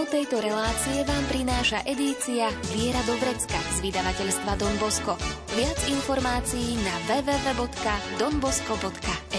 Tému tejto relácie vám prináša edícia Viera do Vrecka z vydavateľstva Don. Viac informácií na www.donbosco.sk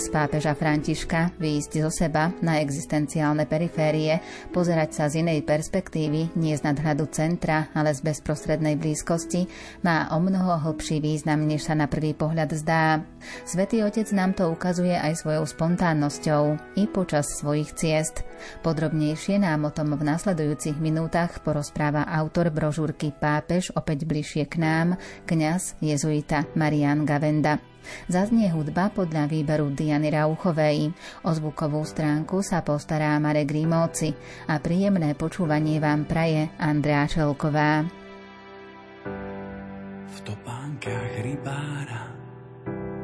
Dôraz pápeža Františka výjsť zo seba na existenciálne periférie, pozerať sa z inej perspektívy, nie z nadhľadu centra, ale z bezprostrednej blízkosti, má o mnoho hlbší význam, než sa na prvý pohľad zdá. Svetý Otec nám to ukazuje aj svojou spontánnosťou i počas svojich ciest. Podrobnejšie nám o tom v nasledujúcich minútach porozpráva autor brožúrky Pápež opäť bližšie k nám, kňaz jezuita Marian Gavenda. Zaznie hudba podľa výberu Diany Rauchovej. O zvukovú stránku sa postará Marek Rímovci a príjemné počúvanie vám praje Andrea Čelková. V topánkach rybára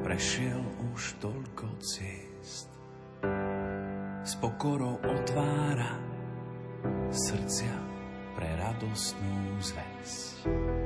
prešiel už toľko ciest. S pokorou otvára srdcia pre radostnú zväzť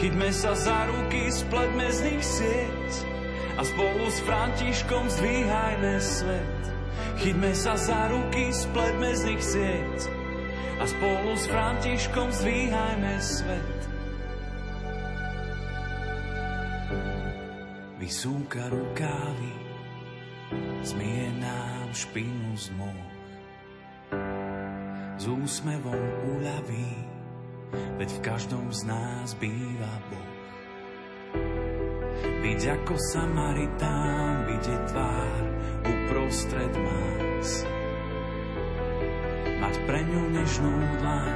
Chyťme sa za ruky, spletme z nich sieť a spolu s Františkom zdvíhajme svet. Chyťme sa za ruky, spletme z nich sieť a spolu s Františkom zdvíhajme svet. Vysúka rukávy, zmie nám špinu z moh. S úsmevom uľaví, veď v každom z nás býva Boh. Byť ako Samaritán, vidieť tvár uprostred más. Mať pre ňu nežnú dlaň,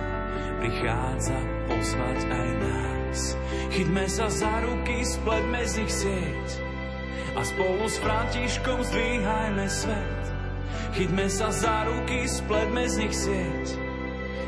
prichádza pozvať aj nás. Chytme sa za ruky, spletme z nich sieť a spolu s Františkom zdvíhajme svet. Chytme sa za ruky, spletme z nich sieť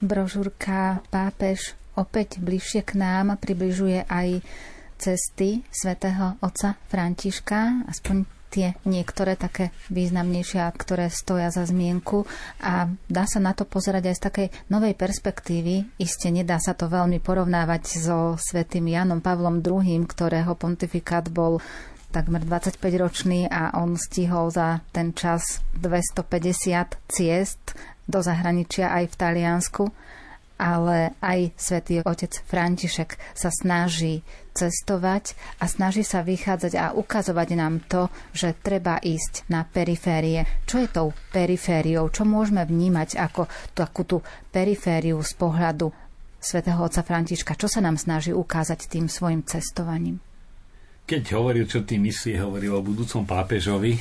Brožúrka Pápež opäť bližšie k nám približuje aj cesty svätého otca Františka, aspoň tie niektoré také významnejšie, ktoré stoja za zmienku a dá sa na to pozerať aj z takej novej perspektívy. Isté nedá sa to veľmi porovnávať so svätým Janom Pavlom II, ktorého pontifikát bol takmer 25 ročný a on stihol za ten čas 250 ciest do zahraničia aj v Taliansku, ale aj svätý otec František sa snaží cestovať a snaží sa vychádzať a ukazovať nám to, že treba ísť na periférie. Čo je tou perifériou? Čo môžeme vnímať ako takú tú perifériu z pohľadu svätého otca Františka? Čo sa nám snaží ukázať tým svojim cestovaním? Keď hovoril, čo tým myslí, hovoril o budúcom pápežovi,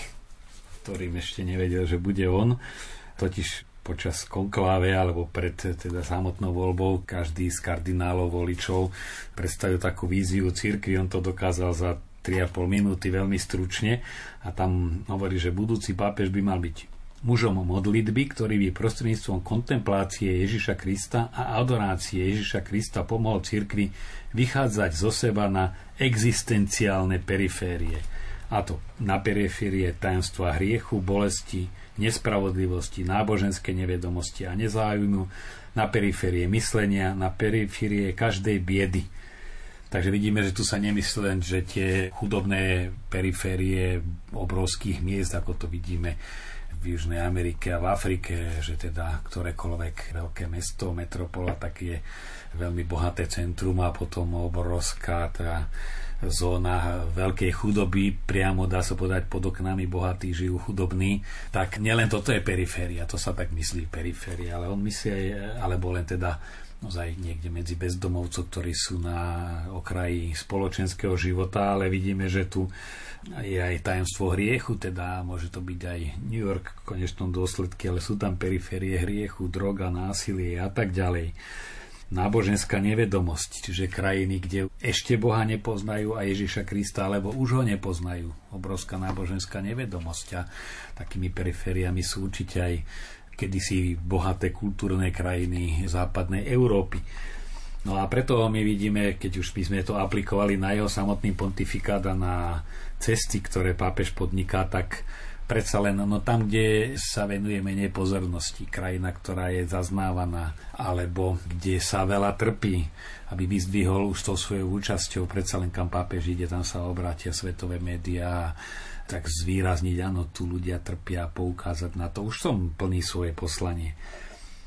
ktorým ešte nevedel, že bude on. Totiž počas konkláve alebo pred teda samotnou voľbou každý z kardinálov voličov predstavil takú víziu cirkvi. On to dokázal za 3,5 minúty veľmi stručne a tam hovorí, že budúci pápež by mal byť mužom modlitby, ktorý by prostredníctvom kontemplácie Ježiša Krista a adorácie Ježiša Krista pomohol cirkvi vychádzať zo seba na existenciálne periférie. A to na periférie tajomstva hriechu, bolesti, nespravodlivosti, náboženskej nevedomosti a nezáujmu, na periférie myslenia, na periférie každej biedy. Takže vidíme, že tu sa nemyslí len, že tie chudobné periférie obrovských miest, ako to vidíme v Južnej Amerike a v Afrike, že teda ktorékoľvek veľké mesto, metropola, tak je veľmi bohaté centrum a potom obrovská teda zóna veľkej chudoby, priamo dá sa povedať pod oknami bohatí žijú chudobní, tak nielen toto je periféria, to sa tak myslí periféria, ale on myslí aj, alebo len teda ozaj niekde medzi bezdomovcov, ktorí sú na okraji spoločenského života, ale vidíme, že tu je aj tajomstvo hriechu, teda môže to byť aj New York v konečnom dôsledku, ale sú tam periférie hriechu, droga, násilie a tak ďalej náboženská nevedomosť, čiže krajiny, kde ešte Boha nepoznajú a Ježiša Krista, alebo už ho nepoznajú. Obrovská náboženská nevedomosť a takými perifériami sú určite aj kedysi bohaté kultúrne krajiny západnej Európy. No a preto my vidíme, keď už by sme to aplikovali na jeho samotný pontifikát a na cesty, ktoré pápež podniká, tak predsa len no tam, kde sa venuje menej pozornosti, krajina, ktorá je zaznávaná, alebo kde sa veľa trpí, aby vyzdvihol už tou svojou účasťou, predsa len kam pápež ide, tam sa obrátia svetové médiá, tak zvýrazniť, áno, tu ľudia trpia, poukázať na to. Už som plný svoje poslanie.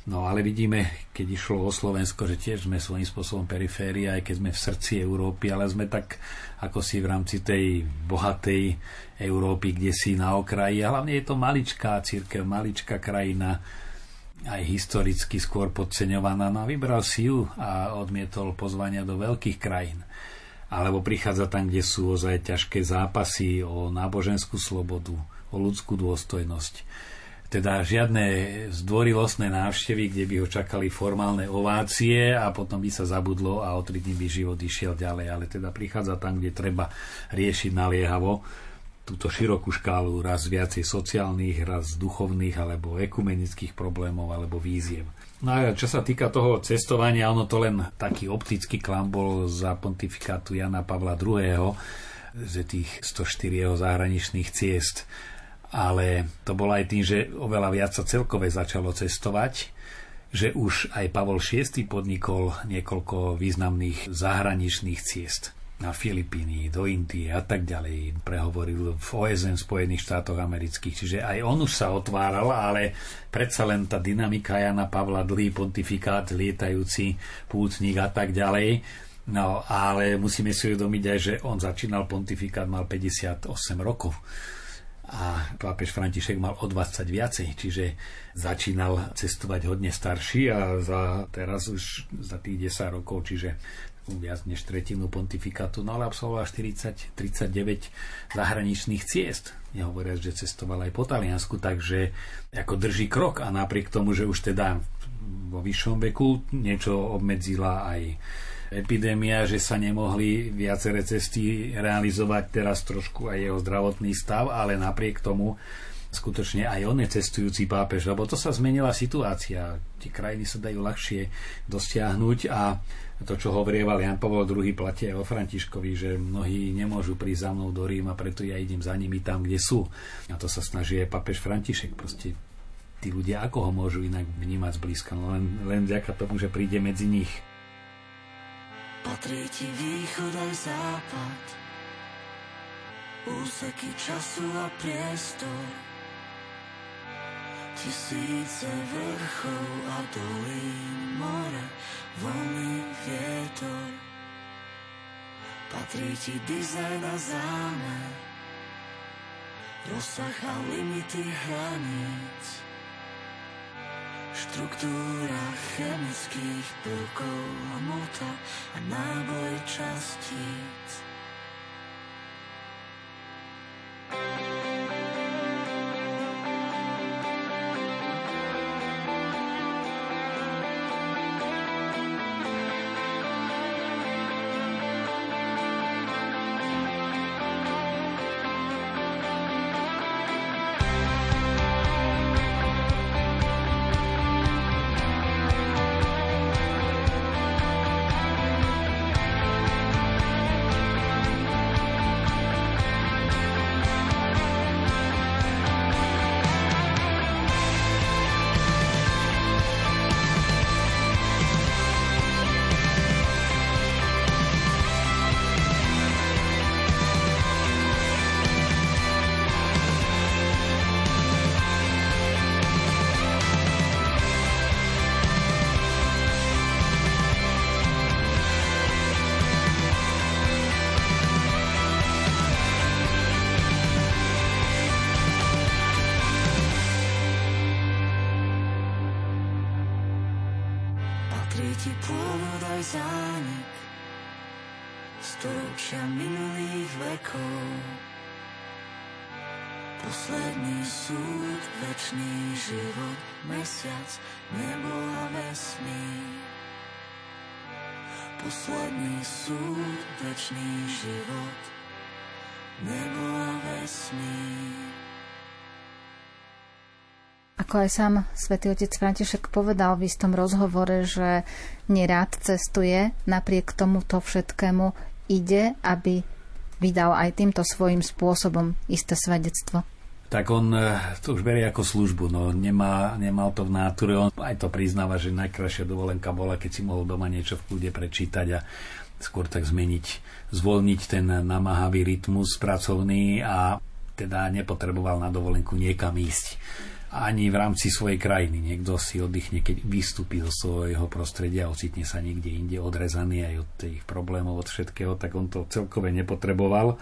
No ale vidíme, keď išlo o Slovensko, že tiež sme svojím spôsobom periféria, aj keď sme v srdci Európy, ale sme tak ako si v rámci tej bohatej Európy, kde si na okraji. A hlavne je to maličká církev, maličká krajina, aj historicky skôr podceňovaná. No a vybral si ju a odmietol pozvania do veľkých krajín. Alebo prichádza tam, kde sú ozaj ťažké zápasy o náboženskú slobodu, o ľudskú dôstojnosť teda žiadne zdvorilostné návštevy, kde by ho čakali formálne ovácie a potom by sa zabudlo a o tri dní by život išiel ďalej. Ale teda prichádza tam, kde treba riešiť naliehavo túto širokú škálu raz viacej sociálnych, raz duchovných alebo ekumenických problémov alebo víziev. No a čo sa týka toho cestovania, ono to len taký optický klam bol za pontifikátu Jana Pavla II. z tých 104 jeho zahraničných ciest ale to bolo aj tým, že oveľa viac sa celkové začalo cestovať, že už aj Pavol VI podnikol niekoľko významných zahraničných ciest na Filipíny, do Indie a tak ďalej. Prehovoril v OSN Spojených štátoch amerických, čiže aj on už sa otváral, ale predsa len tá dynamika Jana Pavla, dlhý pontifikát, lietajúci pútnik a tak ďalej. No, ale musíme si uvedomiť aj, že on začínal pontifikát, mal 58 rokov a pápež František mal o 20 viacej, čiže začínal cestovať hodne starší a za, teraz už za tých 10 rokov, čiže viac než tretinu pontifikátu, no ale absolvoval 40, 39 zahraničných ciest. Nehovoriac, že cestoval aj po Taliansku, takže ako drží krok a napriek tomu, že už teda vo vyššom veku niečo obmedzila aj epidémia, že sa nemohli viaceré cesty realizovať teraz trošku aj jeho zdravotný stav, ale napriek tomu skutočne aj on je cestujúci pápež, lebo to sa zmenila situácia. Tie krajiny sa dajú ľahšie dosiahnuť a to, čo hovorieval Jan Pavel II, platí aj o Františkovi, že mnohí nemôžu prísť za mnou do Ríma, preto ja idem za nimi tam, kde sú. A to sa snaží aj pápež František. Proste tí ľudia, ako ho môžu inak vnímať zblízka, no len, len vďaka tomu, že príde medzi nich. Patrí ti východ aj západ, úseky času a priestor. Tisíce vrchov a dolín, more, vlny, vietor. Patrí ti dizajn a zámer, rozsah a limity hraníc štruktúra chemických prvkov, hmota a náboj častíc. Nebo a vesmír. Posledný súd, večný život, nebo a. Ako aj sám svätý otec František povedal v istom rozhovore, že nerád cestuje, napriek tomuto všetkému ide, aby vydal aj týmto svojim spôsobom isté svedectvo. Tak on eh, to už berie ako službu, no nemá, nemal to v náture. On aj to priznáva, že najkrajšia dovolenka bola, keď si mohol doma niečo v kľude prečítať a skôr tak zmeniť, zvolniť ten namáhavý rytmus pracovný a teda nepotreboval na dovolenku niekam ísť ani v rámci svojej krajiny. Niekto si oddychne, keď vystúpi zo svojho prostredia a ocitne sa niekde inde odrezaný aj od tých problémov, od všetkého, tak on to celkové nepotreboval.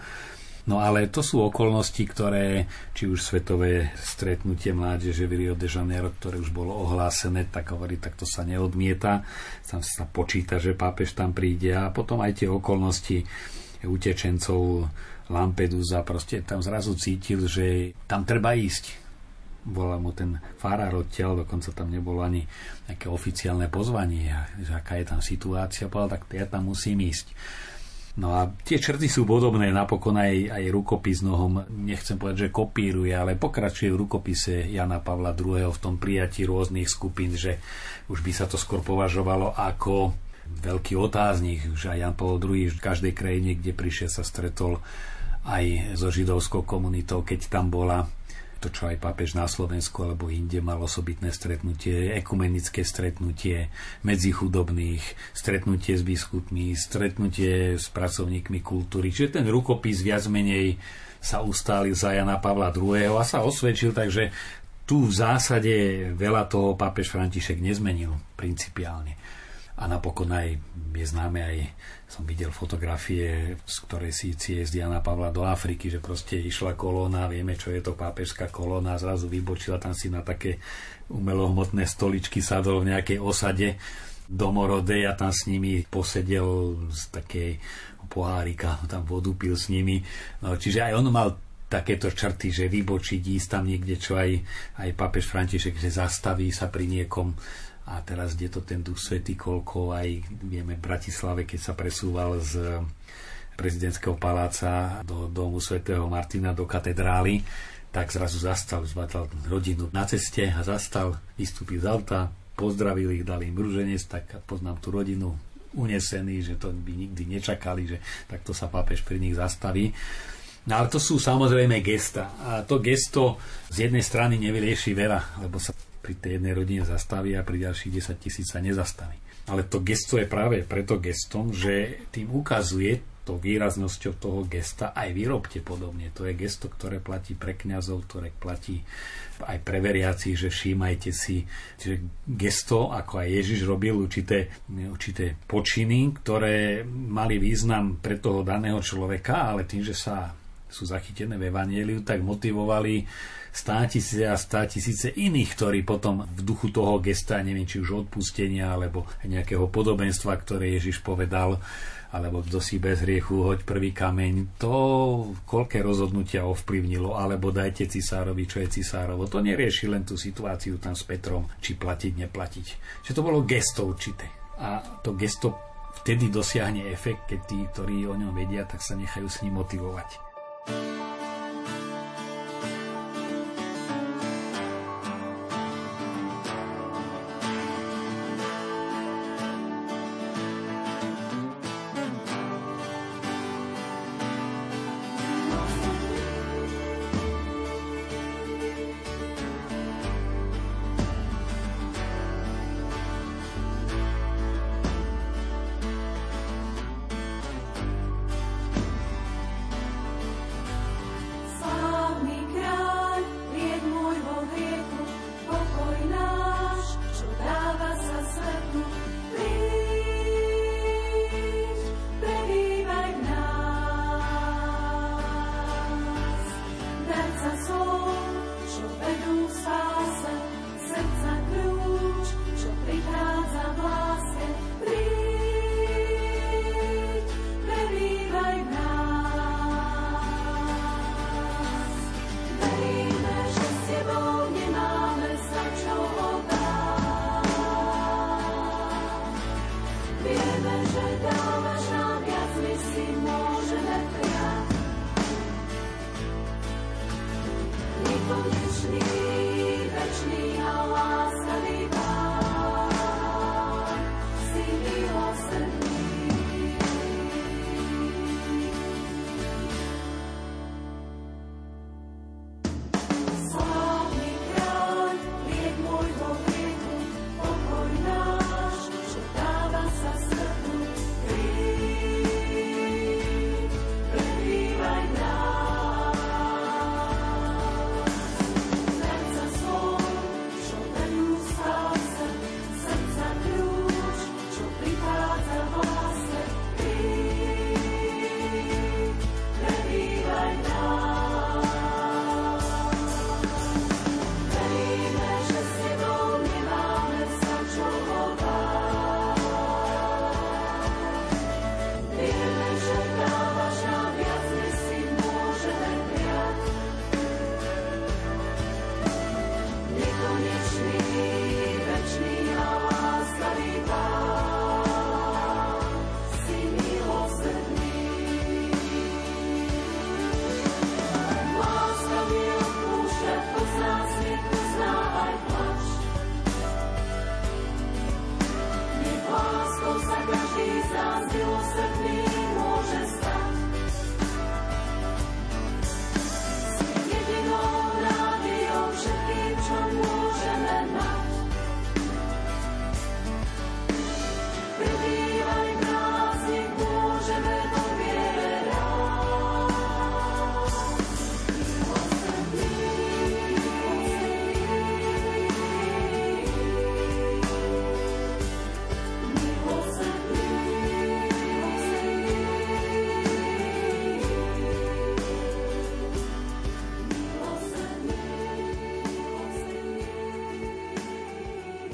No ale to sú okolnosti, ktoré, či už svetové stretnutie mládeže v Rio de Janeiro, ktoré už bolo ohlásené, tak hovorí, tak to sa neodmieta. Tam sa počíta, že pápež tam príde a potom aj tie okolnosti utečencov Lampedusa, proste tam zrazu cítil, že tam treba ísť volal mu ten farár odtiaľ, dokonca tam nebolo ani nejaké oficiálne pozvanie, že aká je tam situácia, povedal, tak ja tam musím ísť. No a tie črty sú podobné, napokon aj, aj rukopis nohom, nechcem povedať, že kopíruje, ale pokračuje v rukopise Jana Pavla II. v tom prijatí rôznych skupín, že už by sa to skôr považovalo ako veľký otáznik, že aj Jan Pavel II v každej krajine, kde prišiel, sa stretol aj so židovskou komunitou, keď tam bola to, čo aj pápež na Slovensku alebo inde mal osobitné stretnutie, ekumenické stretnutie medzi chudobných, stretnutie s biskupmi, stretnutie s pracovníkmi kultúry. Čiže ten rukopis viac menej sa ustálil za Jana Pavla II. a sa osvedčil, takže tu v zásade veľa toho pápež František nezmenil principiálne. A napokon aj je známe aj som videl fotografie, z ktorej si ciest Jana Pavla do Afriky, že proste išla kolóna, vieme, čo je to pápežská kolóna, zrazu vybočila tam si na také umelohmotné stoličky sadol v nejakej osade domorodej a tam s nimi posedel z takej pohárika, tam vodu pil s nimi. No, čiže aj on mal takéto črty, že vybočiť, ísť tam niekde, čo aj, aj pápež František, že zastaví sa pri niekom a teraz kde to ten duch svetý, koľko aj vieme v Bratislave, keď sa presúval z prezidentského paláca do domu svätého Martina, do katedrály, tak zrazu zastal, zbatal rodinu na ceste a zastal, vystúpil z auta, pozdravil ich, dali im rúženec, tak poznám tú rodinu unesený, že to by nikdy nečakali, že takto sa pápež pri nich zastaví. No ale to sú samozrejme gesta. A to gesto z jednej strany nevyrieši veľa, lebo sa pri tej jednej rodine zastaví a pri ďalších 10 tisíc sa nezastaví. Ale to gesto je práve preto gestom, že tým ukazuje to výraznosťou toho gesta aj vyrobte podobne. To je gesto, ktoré platí pre kňazov, ktoré platí aj pre veriaci, že všímajte si. Čiže gesto, ako aj Ježiš robil určité, určité počiny, ktoré mali význam pre toho daného človeka, ale tým, že sa sú zachytené v Evangeliu, tak motivovali stá tisíce a stá tisíce iných, ktorí potom v duchu toho gesta, neviem, či už odpustenia, alebo nejakého podobenstva, ktoré Ježiš povedal, alebo kto si bez hriechu, hoď prvý kameň, to koľké rozhodnutia ovplyvnilo, alebo dajte cisárovi, čo je cisárovo. To nerieši len tú situáciu tam s Petrom, či platiť, neplatiť. Že to bolo gesto určité. A to gesto vtedy dosiahne efekt, keď tí, ktorí o ňom vedia, tak sa nechajú s ním motivovať.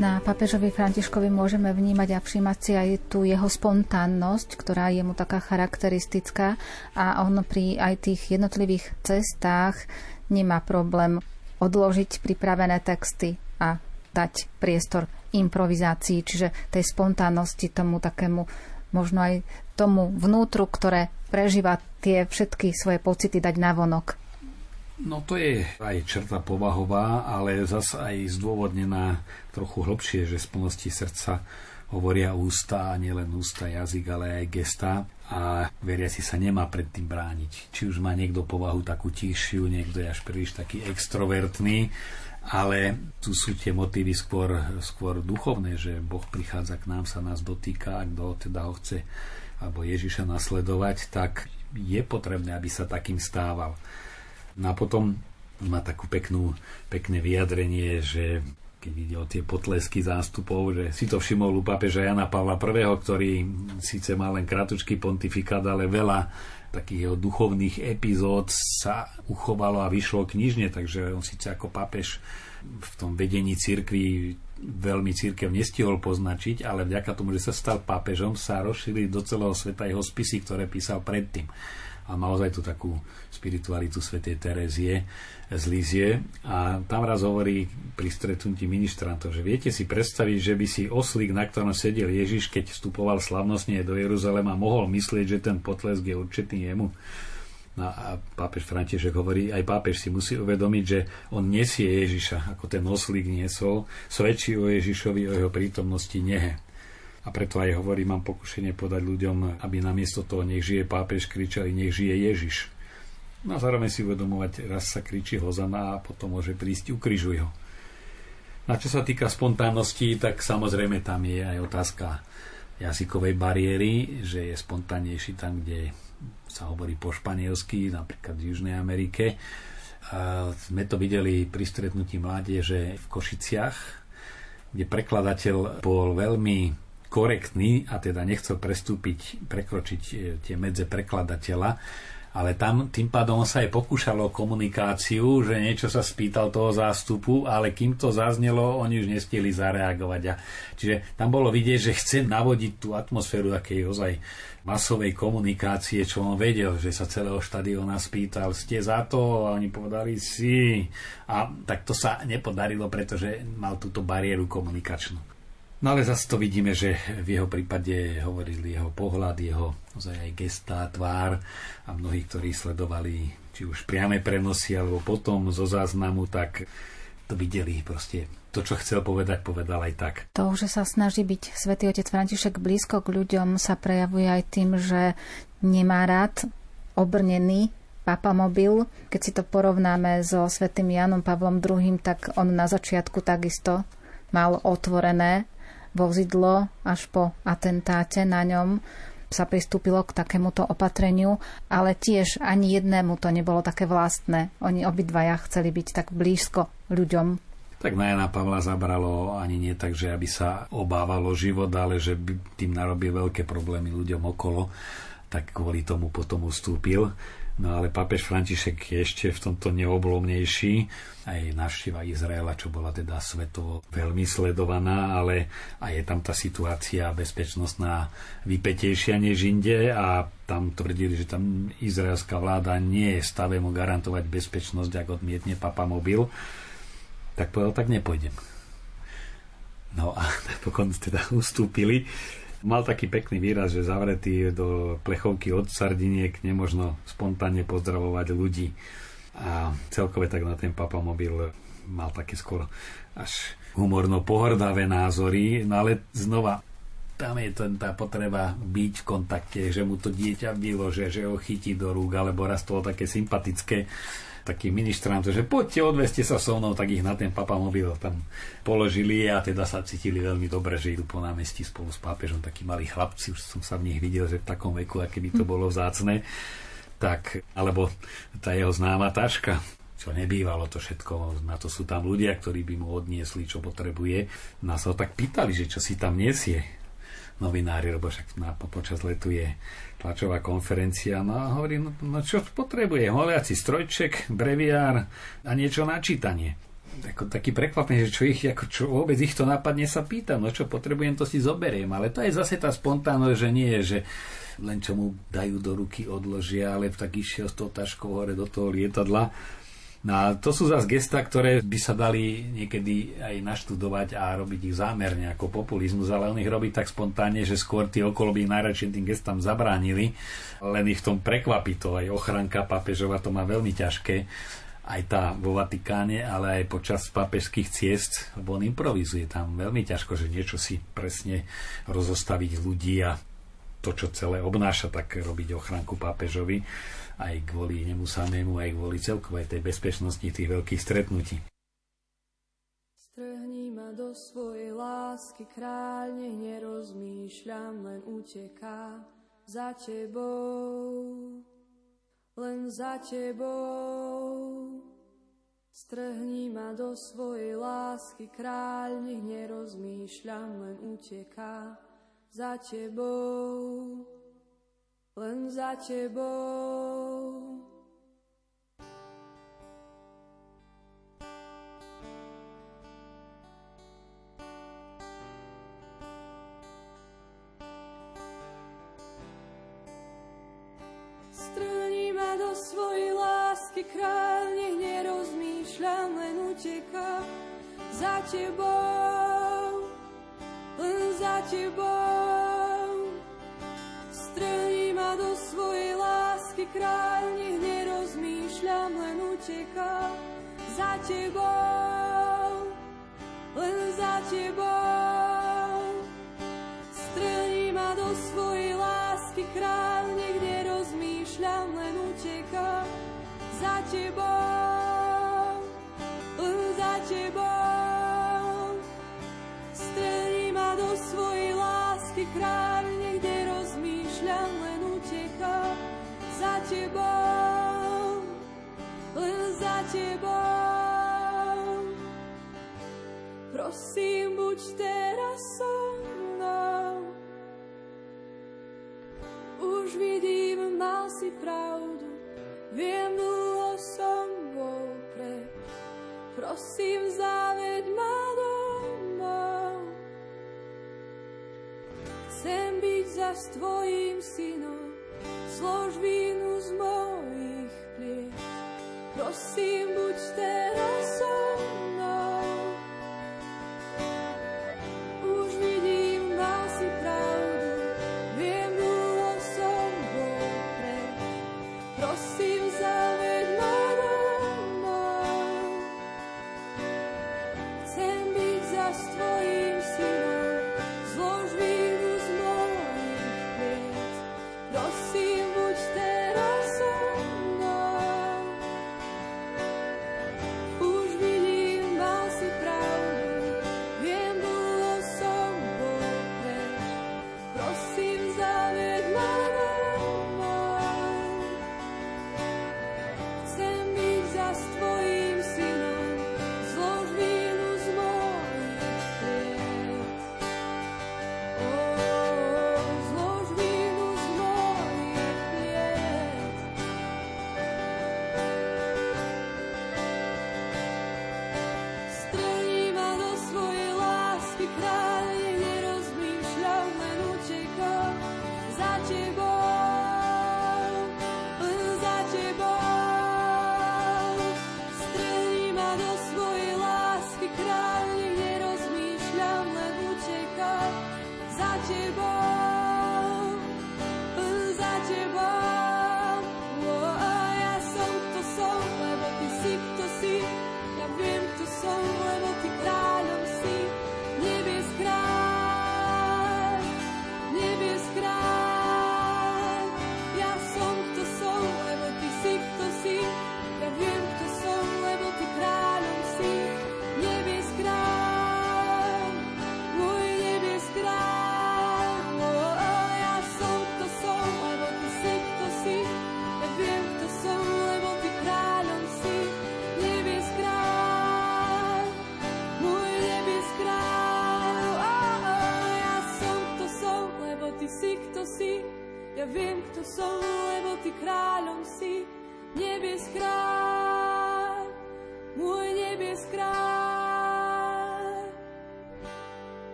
Na papežovi Františkovi môžeme vnímať a všímať si aj tú jeho spontánnosť, ktorá je mu taká charakteristická a on pri aj tých jednotlivých cestách nemá problém odložiť pripravené texty a dať priestor improvizácii, čiže tej spontánnosti, tomu takému možno aj tomu vnútru, ktoré prežíva tie všetky svoje pocity dať na vonok. No to je aj črta povahová, ale zase aj zdôvodnená trochu hlbšie, že z plnosti srdca hovoria ústa, a nielen ústa, jazyk, ale aj gesta a veriaci sa nemá pred tým brániť. Či už má niekto povahu takú tichšiu, niekto je až príliš taký extrovertný, ale tu sú tie motívy skôr, skôr duchovné, že Boh prichádza k nám, sa nás dotýka, a kto teda ho chce alebo Ježiša nasledovať, tak je potrebné, aby sa takým stával. No a potom má takú peknú, pekné vyjadrenie, že keď ide o tie potlesky zástupov, že si to všimol u pápeža Jana Pavla I, ktorý síce má len kratučký pontifikát, ale veľa takých jeho duchovných epizód sa uchovalo a vyšlo knižne, takže on síce ako pápež v tom vedení cirkvi veľmi církev nestihol poznačiť, ale vďaka tomu, že sa stal pápežom, sa rozšírili do celého sveta jeho spisy, ktoré písal predtým. A naozaj tú takú spiritualitu svätej Terezie z Lízie. A tam raz hovorí pri stretnutí ministrantov, že viete si predstaviť, že by si oslík, na ktorom sedel Ježiš, keď vstupoval slavnostne do Jeruzalema, mohol myslieť, že ten potlesk je určitý jemu. No a pápež František hovorí, aj pápež si musí uvedomiť, že on nesie Ježiša, ako ten oslík niesol, svedčí o Ježišovi, o jeho prítomnosti nehe. A preto aj hovorí, mám pokušenie podať ľuďom, aby namiesto toho nech žije pápež kričali, nech žije Ježiš. No a zároveň si uvedomovať, raz sa kričí Hozana a potom môže prísť, ukrižuj ho. Na čo sa týka spontánnosti, tak samozrejme tam je aj otázka jazykovej bariéry, že je spontánnejší tam, kde sa hovorí po španielsky, napríklad v Južnej Amerike. A sme to videli pri stretnutí mládeže v Košiciach, kde prekladateľ bol veľmi korektný a teda nechcel prestúpiť, prekročiť e, tie medze prekladateľa, ale tam tým pádom sa aj pokúšalo komunikáciu, že niečo sa spýtal toho zástupu, ale kým to zaznelo, oni už nestihli zareagovať. A, čiže tam bolo vidieť, že chce navodiť tú atmosféru takej ozaj masovej komunikácie, čo on vedel, že sa celého štadiona spýtal, ste za to? A oni povedali si. A tak to sa nepodarilo, pretože mal túto bariéru komunikačnú. No ale zase to vidíme, že v jeho prípade hovorili jeho pohľad, jeho aj gestá, tvár a mnohí, ktorí sledovali či už priame prenosy alebo potom zo záznamu, tak to videli proste. To, čo chcel povedať, povedal aj tak. To, že sa snaží byť svätý otec František blízko k ľuďom, sa prejavuje aj tým, že nemá rád obrnený papamobil. Keď si to porovnáme so svätým Janom Pavlom II, tak on na začiatku takisto mal otvorené vozidlo až po atentáte na ňom sa pristúpilo k takémuto opatreniu, ale tiež ani jednému to nebolo také vlastné. Oni obidvaja chceli byť tak blízko ľuďom. Tak na Jana Pavla zabralo ani nie tak, že aby sa obávalo život, ale že by tým narobil veľké problémy ľuďom okolo, tak kvôli tomu potom ustúpil. No ale pápež František je ešte v tomto neoblomnejší. Aj návšteva Izraela, čo bola teda svetovo veľmi sledovaná, ale aj je tam tá situácia bezpečnostná vypetejšia než inde a tam tvrdili, že tam izraelská vláda nie je stave mu garantovať bezpečnosť, ak odmietne papa mobil. Tak povedal, tak nepôjdem. No a napokon teda ustúpili Mal taký pekný výraz, že zavretý do plechovky od sardiniek nemožno spontánne pozdravovať ľudí. A celkové tak na ten papamobil mal také skôr až humorno pohrdavé názory, no ale znova tam je ten, tá potreba byť v kontakte, že mu to dieťa vylože, že ho chytí do rúk, alebo raz to také sympatické takých ministrantov, že poďte, odveste sa so mnou, tak ich na ten papamobil tam položili a teda sa cítili veľmi dobre, že idú po námestí spolu s pápežom, takí malí chlapci, už som sa v nich videl, že v takom veku, aké by to bolo vzácne. Tak, alebo tá jeho známa taška, čo nebývalo to všetko, na to sú tam ľudia, ktorí by mu odniesli, čo potrebuje. Nás ho tak pýtali, že čo si tam nesie novinári, lebo však na, počas letu je tlačová konferencia. No a hovorí, no, no čo potrebuje? Holiaci strojček, breviár a niečo na čítanie. ako taký prekvapený, že čo ich, ako čo vôbec ich to napadne sa pýta, no čo potrebujem, to si zoberiem. Ale to je zase tá spontánnosť, že nie, že len čo mu dajú do ruky, odložia, ale tak išiel s tou taškou hore do toho lietadla. No a to sú zase gesta, ktoré by sa dali niekedy aj naštudovať a robiť ich zámerne ako populizmus, ale on ich robí tak spontánne, že skôr tí okolo by najradšej tým gestám zabránili, len ich v tom prekvapí to. Aj ochranka papežova to má veľmi ťažké. Aj tá vo Vatikáne, ale aj počas papežských ciest, lebo on improvizuje tam. Veľmi ťažko, že niečo si presne rozostaviť ľudí a to, čo celé obnáša, tak robiť ochranku pápežovi aj kvôli nemu samému, aj kvôli celkovej tej bezpečnosti tých veľkých stretnutí. Strhni ma do svojej lásky, kráľ, nech nerozmýšľam, len uteká za tebou len za tebou. Strhni ma do svojej lásky, kráľ, nech nerozmýšľam, len uteká za tebou, len za tebou. svojej lásky kráľ, nech nerozmýšľam, len uteká za tebou, len za tebou. Lásky kráľ, nech nerozmýšľam, len uteká za tebou, len za tebou. Strhni ma do svojej lásky kráľ, nech nerozmýšľam, len utekám za tebou, len za tebou. Strelí ma do svojej lásky kráľ, za tebou, len za tebou. Prosím, buď teraz so mnou, už vidím, mal si pravdu, viem, dlho som bol pre. Prosím, zaveď ma domov. Chcem byť za tvojim synom, zlož vínu z mojich pliec. Prosím, buď teraz so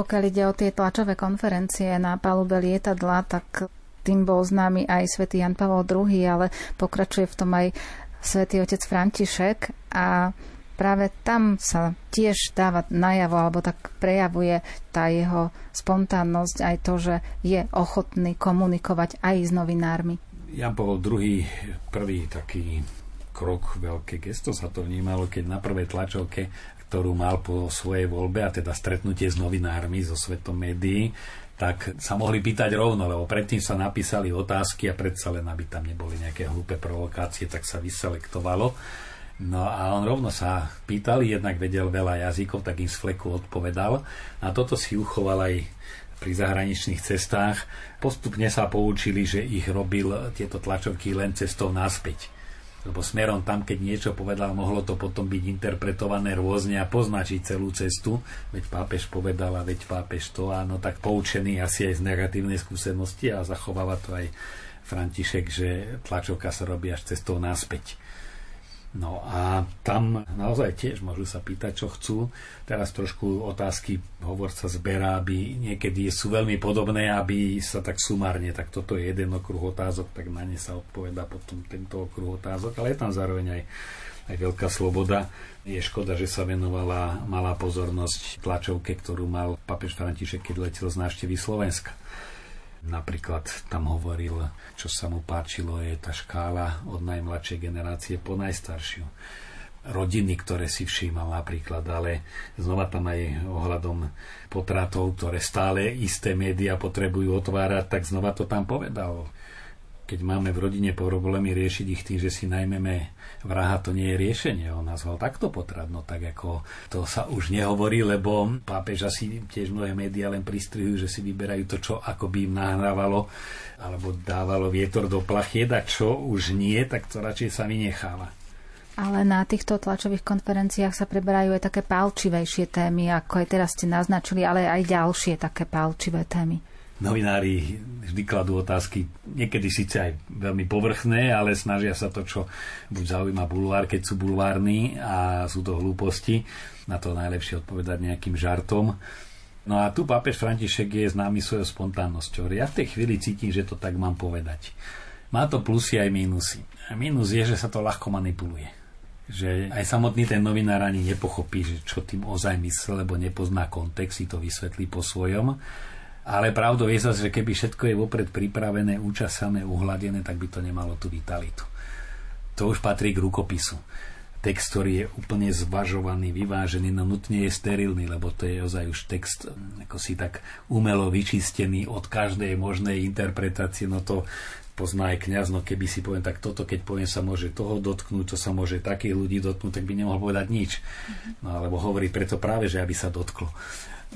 Pokiaľ ide o tie tlačové konferencie na palube lietadla, tak tým bol známy aj svätý Jan Pavel II, ale pokračuje v tom aj svätý otec František a práve tam sa tiež dáva najavo, alebo tak prejavuje tá jeho spontánnosť, aj to, že je ochotný komunikovať aj s novinármi. Jan Pavel II, prvý taký krok, veľké gesto sa to vnímalo, keď na prvej tlačovke, ktorú mal po svojej voľbe, a teda stretnutie s novinármi zo svetom médií, tak sa mohli pýtať rovno, lebo predtým sa napísali otázky a predsa len, aby tam neboli nejaké hlúpe provokácie, tak sa vyselektovalo. No a on rovno sa pýtal, jednak vedel veľa jazykov, tak im z fleku odpovedal. A toto si uchoval aj pri zahraničných cestách. Postupne sa poučili, že ich robil tieto tlačovky len cestou naspäť. Lebo smerom tam, keď niečo povedal, mohlo to potom byť interpretované rôzne a poznačiť celú cestu. Veď pápež povedal a veď pápež to, áno, tak poučený asi aj z negatívnej skúsenosti a zachováva to aj František, že tlačovka sa robí až cestou naspäť. No a tam naozaj tiež môžu sa pýtať, čo chcú. Teraz trošku otázky hovorca zberá, aby niekedy sú veľmi podobné, aby sa tak sumárne, tak toto je jeden okruh otázok, tak na ne sa odpoveda potom tento okruh otázok, ale je tam zároveň aj, aj veľká sloboda. Je škoda, že sa venovala malá pozornosť tlačovke, ktorú mal papež František, keď letel z návštevy Slovenska. Napríklad tam hovoril, čo sa mu páčilo, je tá škála od najmladšej generácie po najstaršiu. Rodiny, ktoré si všímal napríklad, ale znova tam aj ohľadom potratov, ktoré stále isté médiá potrebujú otvárať, tak znova to tam povedal keď máme v rodine problémy riešiť ich tým, že si najmeme vraha, to nie je riešenie. On nazval takto potrat, no tak ako to sa už nehovorí, lebo pápež asi tiež mnohé médiá len pristrihujú, že si vyberajú to, čo ako by im nahrávalo alebo dávalo vietor do plachied a čo už nie, tak to radšej sa vynecháva. Ale na týchto tlačových konferenciách sa preberajú aj také palčivejšie témy, ako aj teraz ste naznačili, ale aj ďalšie také palčivé témy novinári vždy kladú otázky, niekedy síce aj veľmi povrchné, ale snažia sa to, čo buď zaujíma bulvár, keď sú bulvárni a sú to hlúposti, na to najlepšie odpovedať nejakým žartom. No a tu pápež František je známy svojou spontánnosťou. Ja v tej chvíli cítim, že to tak mám povedať. Má to plusy aj mínusy. A mínus je, že sa to ľahko manipuluje. Že aj samotný ten novinár ani nepochopí, že čo tým ozaj myslel, lebo nepozná kontext, si to vysvetlí po svojom ale pravdou je zase, že keby všetko je vopred pripravené, účasané, uhladené, tak by to nemalo tú vitalitu. To už patrí k rukopisu. Text, ktorý je úplne zvažovaný, vyvážený, no nutne je sterilný, lebo to je ozaj už text ako si tak umelo vyčistený od každej možnej interpretácie, no to pozná aj kniaz, no keby si poviem, tak toto, keď poviem, sa môže toho dotknúť, to sa môže takých ľudí dotknúť, tak by nemohol povedať nič. No alebo hovorí preto práve, že aby sa dotklo.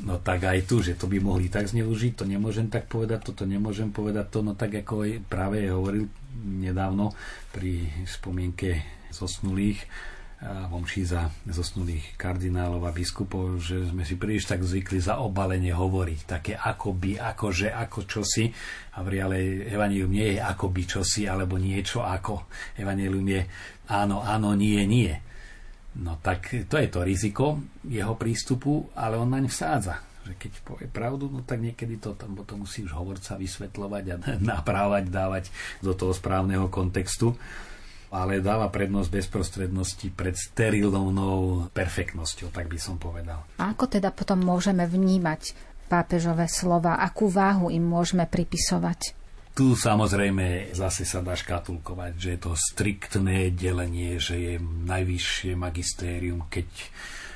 No tak aj tu, že to by mohli tak zneužiť, to nemôžem tak povedať, toto nemôžem povedať, to no tak ako práve hovoril nedávno pri spomienke zosnulých vomší za zosnulých kardinálov a biskupov, že sme si príliš tak zvykli za obalenie hovoriť, také akoby, akože, ako čosi. A v reále evanílium nie je akoby čosi, alebo niečo ako. Evanílium je áno, áno, nie, nie. No tak to je to riziko jeho prístupu, ale on naň vsádza. Že keď povie pravdu, no tak niekedy to tam to musí už hovorca vysvetľovať a naprávať, dávať do toho správneho kontextu ale dáva prednosť bezprostrednosti pred sterilnou perfektnosťou, tak by som povedal. A ako teda potom môžeme vnímať pápežové slova? Akú váhu im môžeme pripisovať? Tu samozrejme zase sa dá škatulkovať, že je to striktné delenie, že je najvyššie magistérium, keď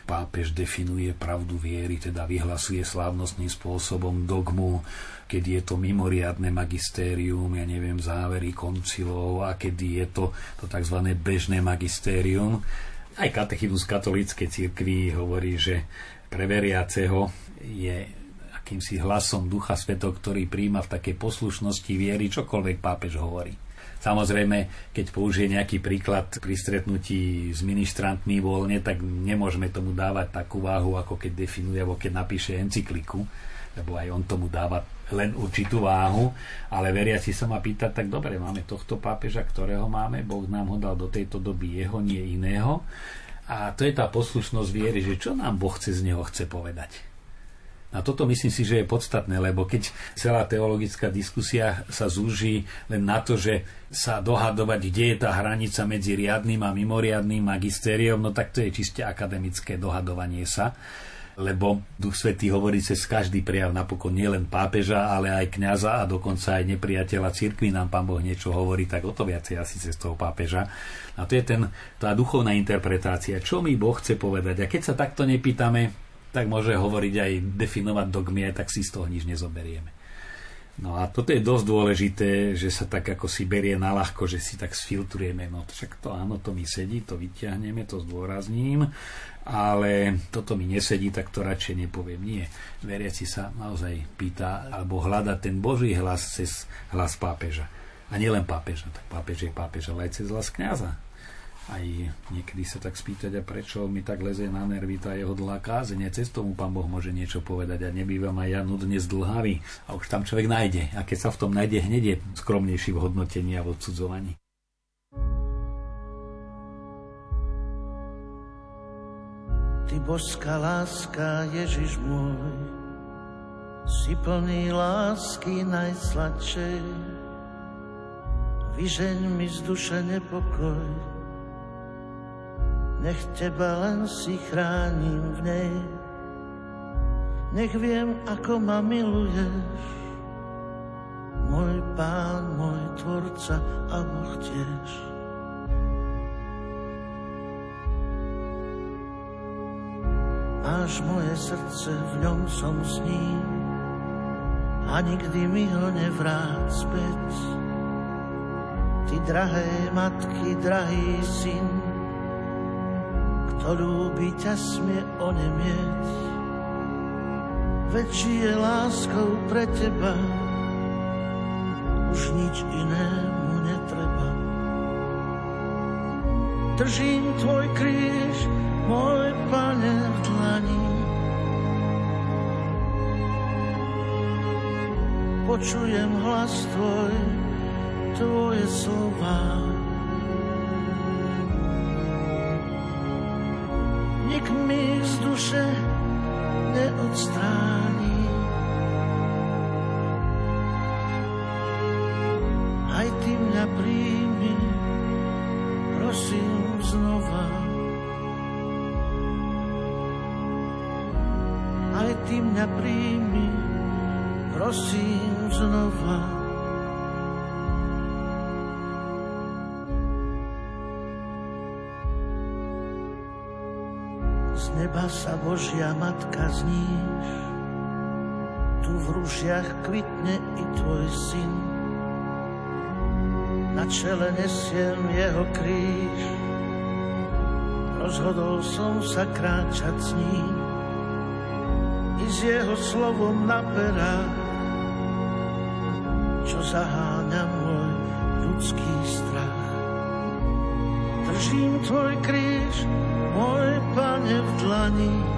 pápež definuje pravdu viery, teda vyhlasuje slávnostným spôsobom dogmu, keď je to mimoriadne magistérium, ja neviem, závery koncilov a kedy je to, to tzv. bežné magistérium. Aj katechidus katolíckej cirkvi hovorí, že pre veriaceho je akýmsi hlasom Ducha Sveto, ktorý príjma v takej poslušnosti viery čokoľvek pápež hovorí. Samozrejme, keď použije nejaký príklad pri stretnutí s ministrantmi voľne, tak nemôžeme tomu dávať takú váhu, ako keď definuje, alebo keď napíše encykliku, lebo aj on tomu dáva len určitú váhu, ale veriaci sa ma pýta, tak dobre, máme tohto pápeža, ktorého máme, Boh nám ho dal do tejto doby jeho, nie iného. A to je tá poslušnosť viery, že čo nám Boh chce z neho chce povedať A toto myslím si, že je podstatné, lebo keď celá teologická diskusia sa zúži len na to, že sa dohadovať, kde je tá hranica medzi riadnym a mimoriadným magistériom, no tak to je čiste akademické dohadovanie sa lebo Duch Svetý hovorí cez každý prejav napokon nielen pápeža, ale aj kňaza a dokonca aj nepriateľa cirkvi nám Pán Boh niečo hovorí, tak o to viacej asi cez toho pápeža. A to je ten, tá duchovná interpretácia, čo mi Boh chce povedať. A keď sa takto nepýtame, tak môže hovoriť aj definovať dogmy, tak si z toho nič nezoberieme. No a toto je dosť dôležité, že sa tak ako si berie na ľahko, že si tak sfiltrujeme. No však to áno, to mi sedí, to vyťahneme, to zdôrazním, ale toto mi nesedí, tak to radšej nepoviem. Nie. Veriaci sa naozaj pýta, alebo hľada ten Boží hlas cez hlas pápeža. A nielen pápeža, tak pápež je pápež, ale aj cez hlas kniaza aj niekedy sa tak spýtať, a prečo mi tak lezie na nervy tá jeho dlhá kázeň. Cez tomu pán Boh môže niečo povedať a nebývam aj ja nudne zdlhavý. A už tam človek nájde. A keď sa v tom nájde, hneď je skromnejší v hodnotení a v odsudzovaní. Ty božská láska, Ježiš môj, si plný lásky najsladšej. Vyžeň mi z duše nepokoj, nech teba len si chránim v nej. Nech viem, ako ma miluješ, môj pán, môj tvorca a Boh tiež. Máš moje srdce, v ňom som s ním a nikdy mi ho nevrát späť. Ty drahé matky, drahý syn, kto ľúbi ťa smie onemieť. Väčší je láskou pre teba, už nič inému netreba. Držím tvoj kríž, môj pane v dlani. Počujem hlas tvoj, tvoje slova. Nik mi z duše neodstráni. Aj Zníš. Tu v rúžiach kvitne i tvoj syn. Na čele nesiem jeho kríž. Rozhodol som sa kráčať s ním i s jeho slovom na perách, čo zaháňa môj ľudský strach. Držím tvoj kríž, môj pane v dlani.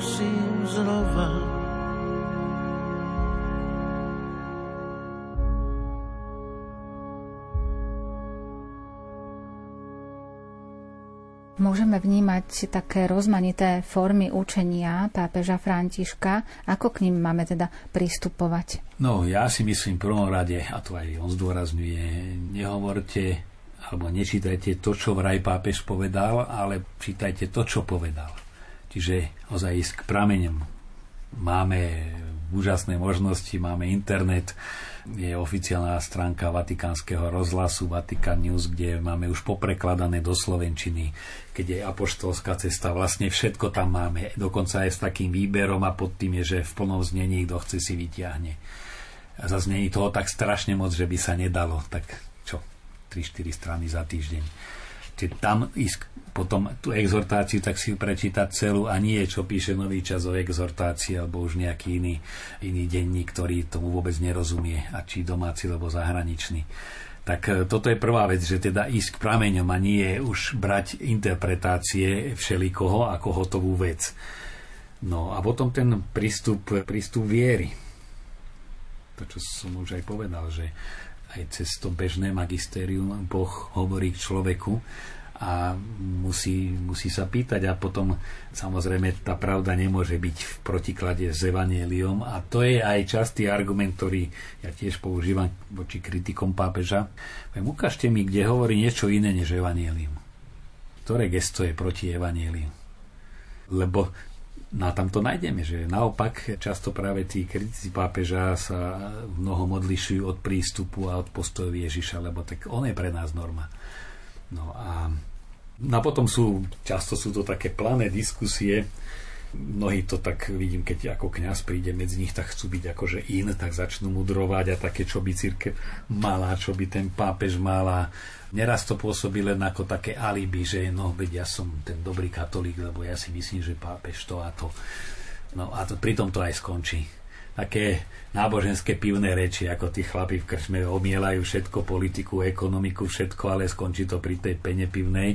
prosím znova. Môžeme vnímať také rozmanité formy učenia pápeža Františka. Ako k ním máme teda pristupovať? No, ja si myslím v prvom rade, a to aj on zdôrazňuje, nehovorte alebo nečítajte to, čo vraj pápež povedal, ale čítajte to, čo povedal. Čiže ozaj ísť k prameňom. Máme úžasné možnosti, máme internet, je oficiálna stránka Vatikánskeho rozhlasu Vatican News, kde máme už poprekladané do Slovenčiny, keď je apoštolská cesta, vlastne všetko tam máme, dokonca aj s takým výberom a pod tým je, že v plnom znení kto chce si vyťahne. A zase není toho tak strašne moc, že by sa nedalo, tak 3-4 strany za týždeň. Čiže tam ísť potom tú exhortáciu, tak si ju prečítať celú a nie čo píše nový čas o exhortácii alebo už nejaký iný, iný denník, ktorý tomu vôbec nerozumie, a či domáci alebo zahraničný. Tak e, toto je prvá vec, že teda ísť k prameňom a nie už brať interpretácie všelikoho ako hotovú vec. No a potom ten prístup, prístup viery. To, čo som už aj povedal, že aj cez to bežné magistérium Boh hovorí k človeku a musí, musí sa pýtať a potom samozrejme tá pravda nemôže byť v protiklade s evanieliom a to je aj častý argument, ktorý ja tiež používam voči kritikom pápeža. Viem, ukážte mi, kde hovorí niečo iné než evanielium. Ktoré gesto je proti evanieliu? Lebo No a tam to nájdeme, že naopak často práve tí kritici pápeža sa mnoho odlišujú od prístupu a od postojov Ježiša, lebo tak on je pre nás norma. No a No a potom sú, často sú to také plané diskusie, mnohí to tak vidím, keď ako kňaz príde medzi nich, tak chcú byť akože in, tak začnú mudrovať a také, čo by církev mala, čo by ten pápež mala. Neraz to pôsobí len ako také alibi, že no, veď ja som ten dobrý katolík, lebo ja si myslím, že pápež to a to. No a to, pritom to aj skončí také náboženské pivné reči, ako tí chlapi v krčme omielajú všetko, politiku, ekonomiku, všetko, ale skončí to pri tej pene pivnej.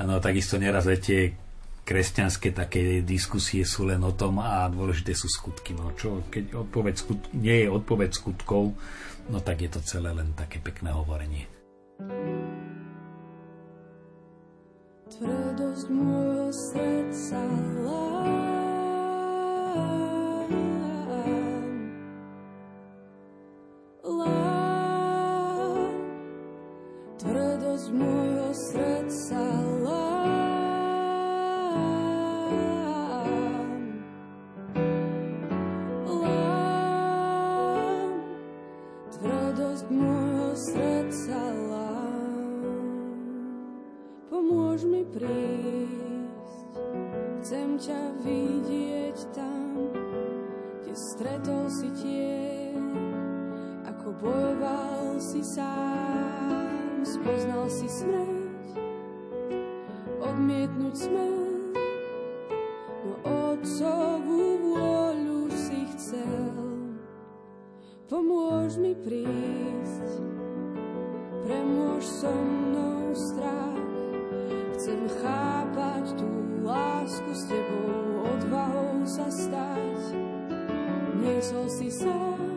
No takisto neraz tie kresťanské také diskusie sú len o tom a dôležité sú skutky. No čo, keď odpoveď skut- nie je odpoveď skutkov, no tak je to celé len také pekné hovorenie. Tvrdosť môjho srdca láš. tvrdosť môjho srdca lám. Bojoval si sám spoznal si smrť, odmietnúť smrť, no otcovú vôľu si chcel. Pomôž mi prísť, premôž so mnou strach, chcem chápať tú lásku s tebou, odvahou sa stať. Niesol si sám,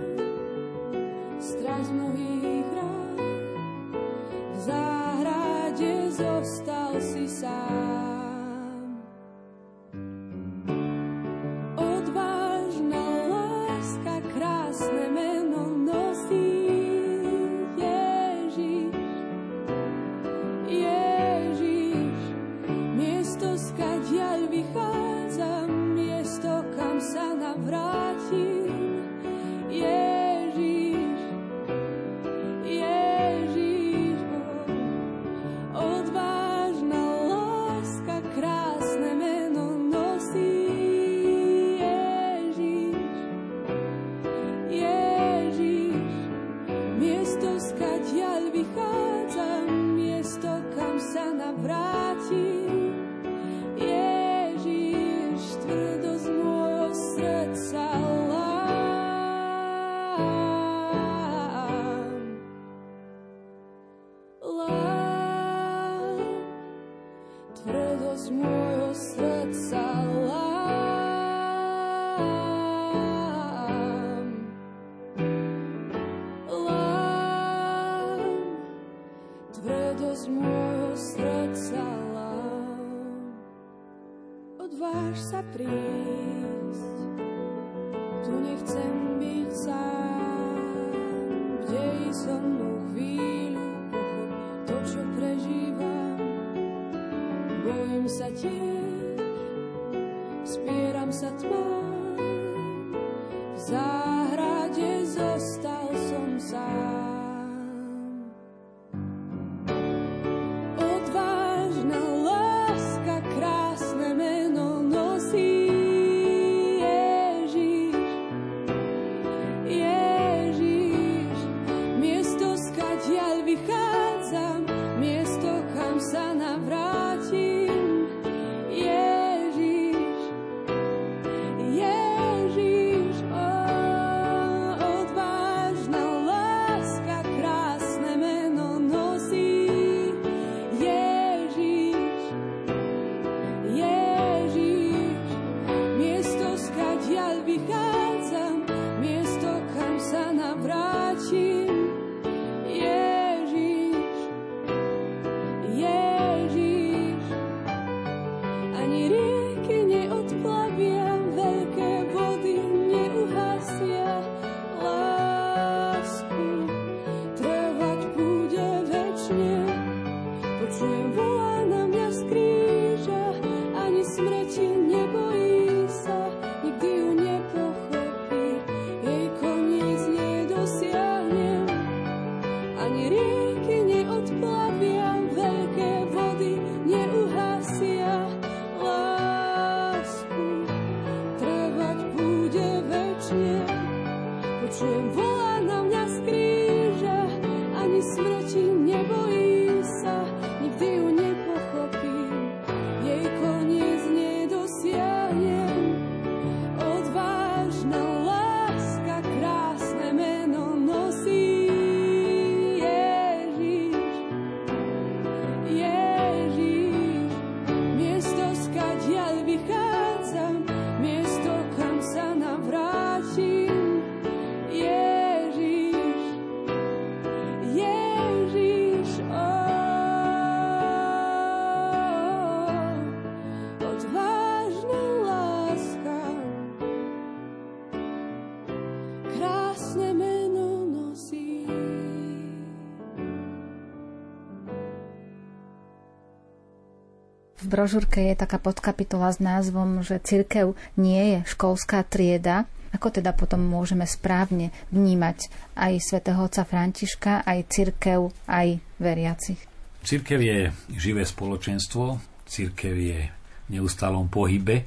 brožúrke je taká podkapitola s názvom, že cirkev nie je školská trieda. Ako teda potom môžeme správne vnímať aj svätého otca Františka, aj cirkev, aj veriacich? Cirkev je živé spoločenstvo, cirkev je v neustálom pohybe,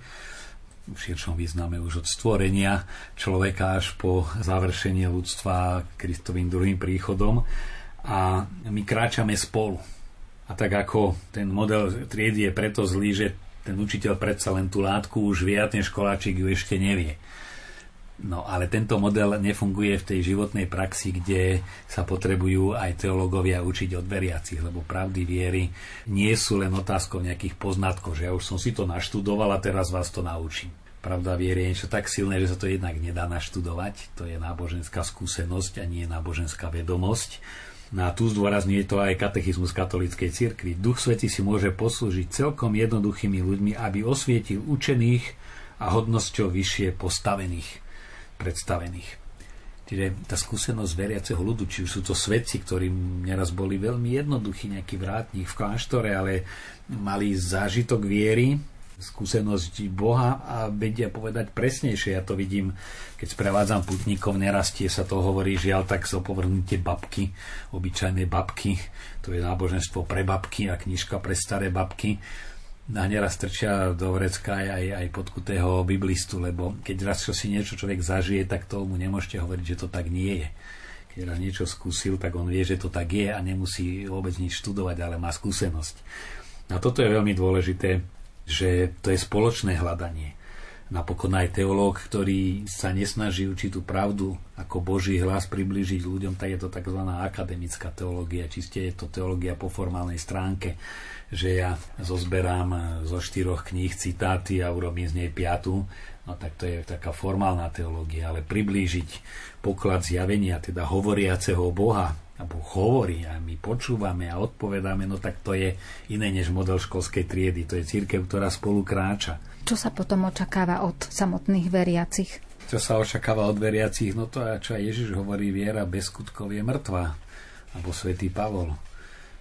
v širšom význame už od stvorenia človeka až po završenie ľudstva Kristovým druhým príchodom a my kráčame spolu a tak ako ten model triedy je preto zlý, že ten učiteľ predsa len tú látku už vie školáčik ju ešte nevie. No ale tento model nefunguje v tej životnej praxi, kde sa potrebujú aj teológovia učiť od veriacich, lebo pravdy viery nie sú len otázkou nejakých poznatkov, že ja už som si to naštudoval a teraz vás to naučím. Pravda viery je niečo tak silné, že sa to jednak nedá naštudovať. To je náboženská skúsenosť a nie náboženská vedomosť. Na tu zdôrazňuje to aj katechizmus katolíckej cirkvi. Duch Svety si môže poslúžiť celkom jednoduchými ľuďmi, aby osvietil učených a hodnosťou vyššie postavených, predstavených. Čiže tá skúsenosť veriaceho ľudu, či už sú to svedci, ktorí neraz boli veľmi jednoduchí, nejaký vrátnik v kláštore, ale mali zážitok viery, skúsenosť Boha a vedia povedať presnejšie. Ja to vidím, keď sprevádzam putníkov, nerastie sa to hovorí, žiaľ, tak so povrhnutie babky, obyčajné babky, to je náboženstvo pre babky a knižka pre staré babky. Na neraz trčia do vrecka aj, aj podkutého biblistu, lebo keď raz čo si niečo človek zažije, tak tomu nemôžete hovoriť, že to tak nie je. Keď raz niečo skúsil, tak on vie, že to tak je a nemusí vôbec nič študovať, ale má skúsenosť. A toto je veľmi dôležité, že to je spoločné hľadanie. Napokon aj teológ, ktorý sa nesnaží určitú pravdu ako Boží hlas priblížiť ľuďom, tak je to tzv. akademická teológia, čiste je to teológia po formálnej stránke, že ja zozberám zo štyroch kníh citáty a urobím z nej piatu, no tak to je taká formálna teológia, ale priblížiť poklad zjavenia, teda hovoriaceho Boha, alebo hovorí a my počúvame a odpovedáme, no tak to je iné než model školskej triedy. To je církev, ktorá spolu kráča. Čo sa potom očakáva od samotných veriacich? Čo sa očakáva od veriacich? No to, čo aj Ježiš hovorí, viera bez skutkov je mŕtva. Alebo svätý Pavol.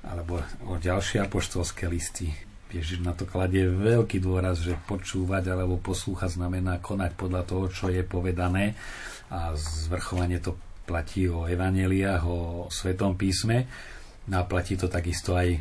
Alebo o ďalšie apoštolské listy. Ježiš na to kladie veľký dôraz, že počúvať alebo poslúchať znamená konať podľa toho, čo je povedané a zvrchovanie to platí o evaneliách, o Svetom písme. No a platí to takisto aj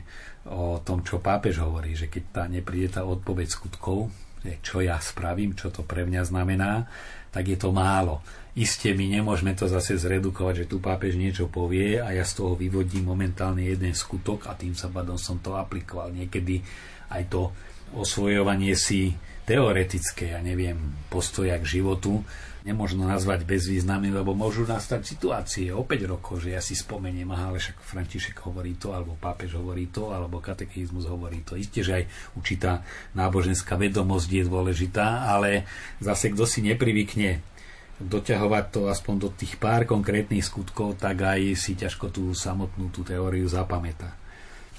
o tom, čo pápež hovorí, že keď tá nepríde tá odpoveď skutkov, čo ja spravím, čo to pre mňa znamená, tak je to málo. Isté my nemôžeme to zase zredukovať, že tu pápež niečo povie a ja z toho vyvodím momentálne jeden skutok a tým sa badom som to aplikoval. Niekedy aj to osvojovanie si teoretické, ja neviem, postoja k životu, nemôžno nazvať bezvýznamným, lebo môžu nastať situácie o 5 rokov, že ja si spomeniem, aha, ale však František hovorí to, alebo pápež hovorí to, alebo katechizmus hovorí to. Isté, že aj určitá náboženská vedomosť je dôležitá, ale zase kto si neprivykne doťahovať to aspoň do tých pár konkrétnych skutkov, tak aj si ťažko tú samotnú tú teóriu zapamätá.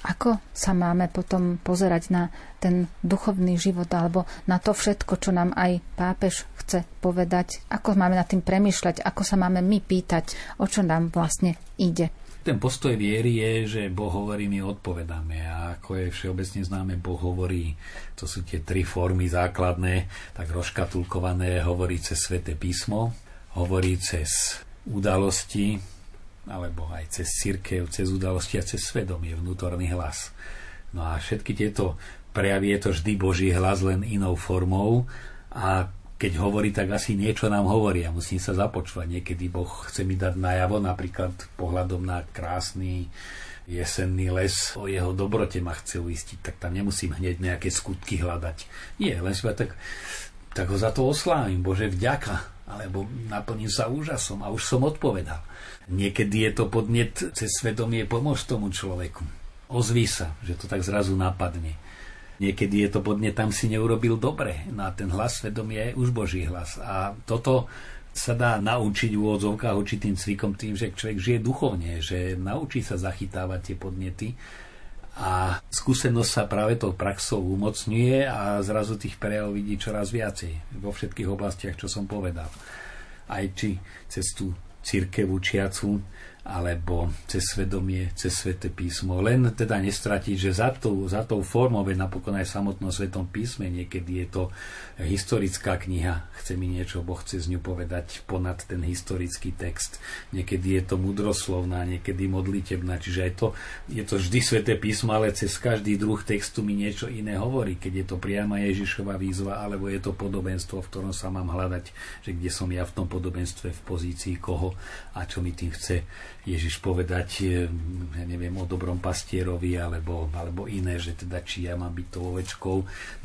Ako sa máme potom pozerať na ten duchovný život alebo na to všetko, čo nám aj pápež chce povedať? Ako máme nad tým premyšľať? Ako sa máme my pýtať, o čo nám vlastne ide? Ten postoj viery je, že Boh hovorí, my odpovedáme a ako je všeobecne známe, Boh hovorí, to sú tie tri formy základné, tak rozkatulkované, hovorí cez sväté písmo, hovorí cez udalosti, alebo aj cez církev, cez udalosti a cez svedomie, vnútorný hlas. No a všetky tieto prejavy je to vždy Boží hlas len inou formou a keď hovorí, tak asi niečo nám hovorí a musím sa započúvať. Niekedy Boh chce mi dať najavo, napríklad pohľadom na krásny jesenný les, o jeho dobrote ma chce uistiť, tak tam nemusím hneď nejaké skutky hľadať. Nie, len sa tak, tak ho za to oslávim, Bože, vďaka, alebo naplním sa úžasom a už som odpovedal. Niekedy je to podnet cez svedomie pomôcť tomu človeku. Ozví sa, že to tak zrazu napadne Niekedy je to podne, tam si neurobil dobre. No a ten hlas svedomia je už Boží hlas. A toto sa dá naučiť v úvodzovkách určitým cvikom tým, že človek žije duchovne, že naučí sa zachytávať tie podnety a skúsenosť sa práve tou praxou umocňuje a zrazu tých prejavov vidí čoraz viacej vo všetkých oblastiach, čo som povedal. Aj či cez tú církev učiacu, alebo cez svedomie, cez sveté písmo. Len teda nestratiť, že za tou, za tou formou, veď napokon aj samotnom svetom písme, niekedy je to historická kniha, chce mi niečo, Boh chce z ňu povedať ponad ten historický text. Niekedy je to mudroslovná, niekedy modlitebná, čiže aj to, je to vždy sveté písmo, ale cez každý druh textu mi niečo iné hovorí, keď je to priama Ježišova výzva, alebo je to podobenstvo, v ktorom sa mám hľadať, že kde som ja v tom podobenstve v pozícii koho a čo mi tým chce Ježiš povedať, eh, ja neviem, o dobrom pastierovi alebo, alebo iné, že teda či ja mám byť tou ovečkou,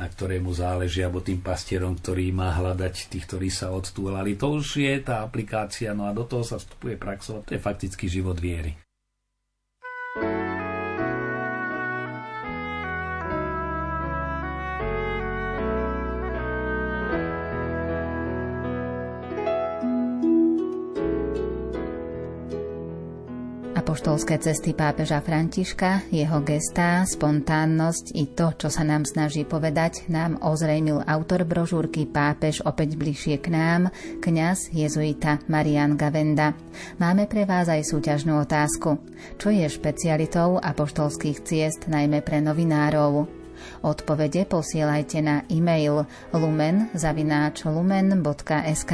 na ktorému záleží, alebo tým pastierom, ktorý má hľadať tých, ktorí sa odstúlali. To už je tá aplikácia, no a do toho sa vstupuje praxovať. To je fakticky život viery. Apoštolské cesty pápeža Františka, jeho gestá, spontánnosť i to, čo sa nám snaží povedať, nám ozrejmil autor brožúrky Pápež opäť bližšie k nám, kňaz jezuita Marian Gavenda. Máme pre vás aj súťažnú otázku. Čo je špecialitou apoštolských ciest najmä pre novinárov? Odpovede posielajte na e-mail lumen.lumen.sk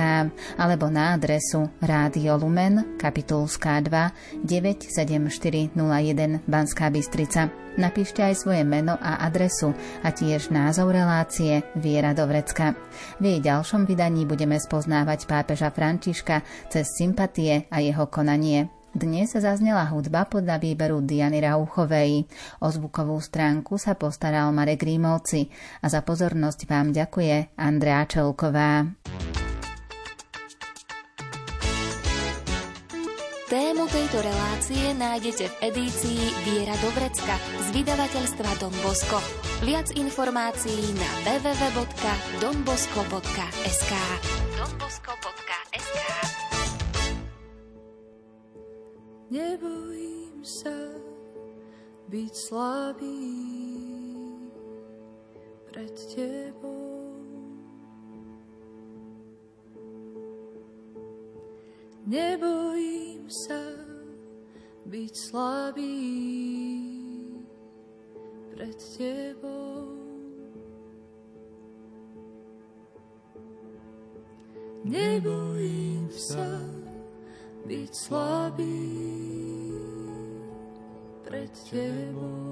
alebo na adresu Rádio Lumen, kapitulská 2, 97401 Banská Bystrica. Napíšte aj svoje meno a adresu a tiež názov relácie Viera do Vrecka. V jej ďalšom vydaní budeme spoznávať pápeža Františka cez sympatie a jeho konanie. Dnes zaznela hudba podľa výberu Diany Rauchovej. O zvukovú stránku sa postaral Marek Rímovci a za pozornosť vám ďakuje Andrea Čelková. Tému tejto relácie nájdete v edícii Viera Dobrecka z vydavateľstva Don Bosco. Viac informácií na www.donbosco.sk donbosco.sk Nebojím sa byť slabý pred tebou. Nebojím sa byť slabý pred tebou. Nebojím sa byť slabý pred tebou.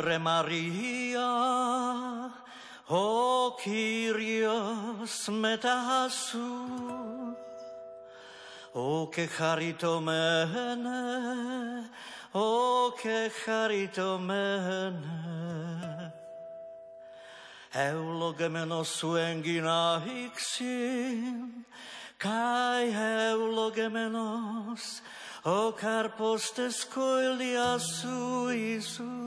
Κύριε Μαρία, ο Κύριος μετά σου, ο και χαριτωμένε, ο και χαριτωμένε, ευλογεμένος σου έγκυνα ηξήν, καί ευλογεμένος ο καρπός της κοηλιάς σου Ιησού.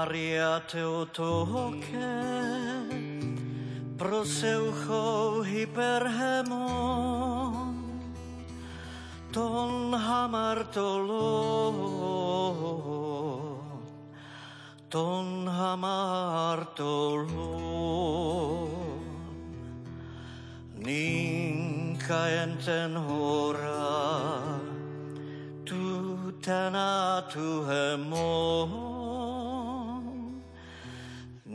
Maria Theotoke, proseucho hyperhemon, ton hamartolon, ton hamartolon, ninka enten hora, tu tana tu hemon,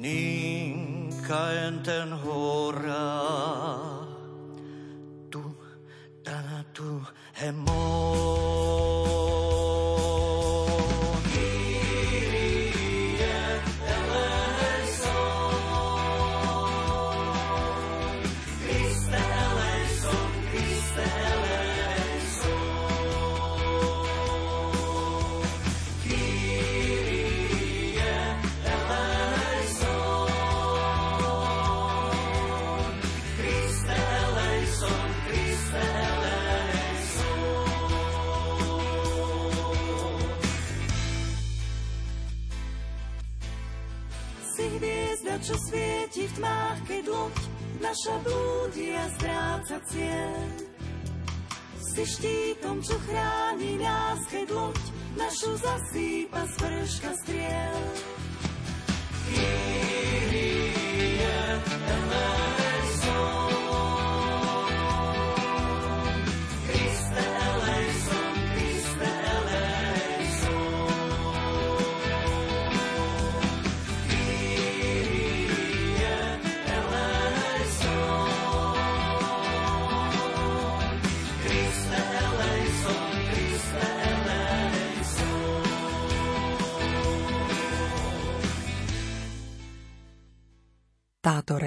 ninka enten hora, tu tana tu hemon. Čo svieti v tmách, keď loď naša blúdi a stráca cieľ. Si štítom, čo chráni nás, keď loď našu zasýpa z vrška striel. Tatore.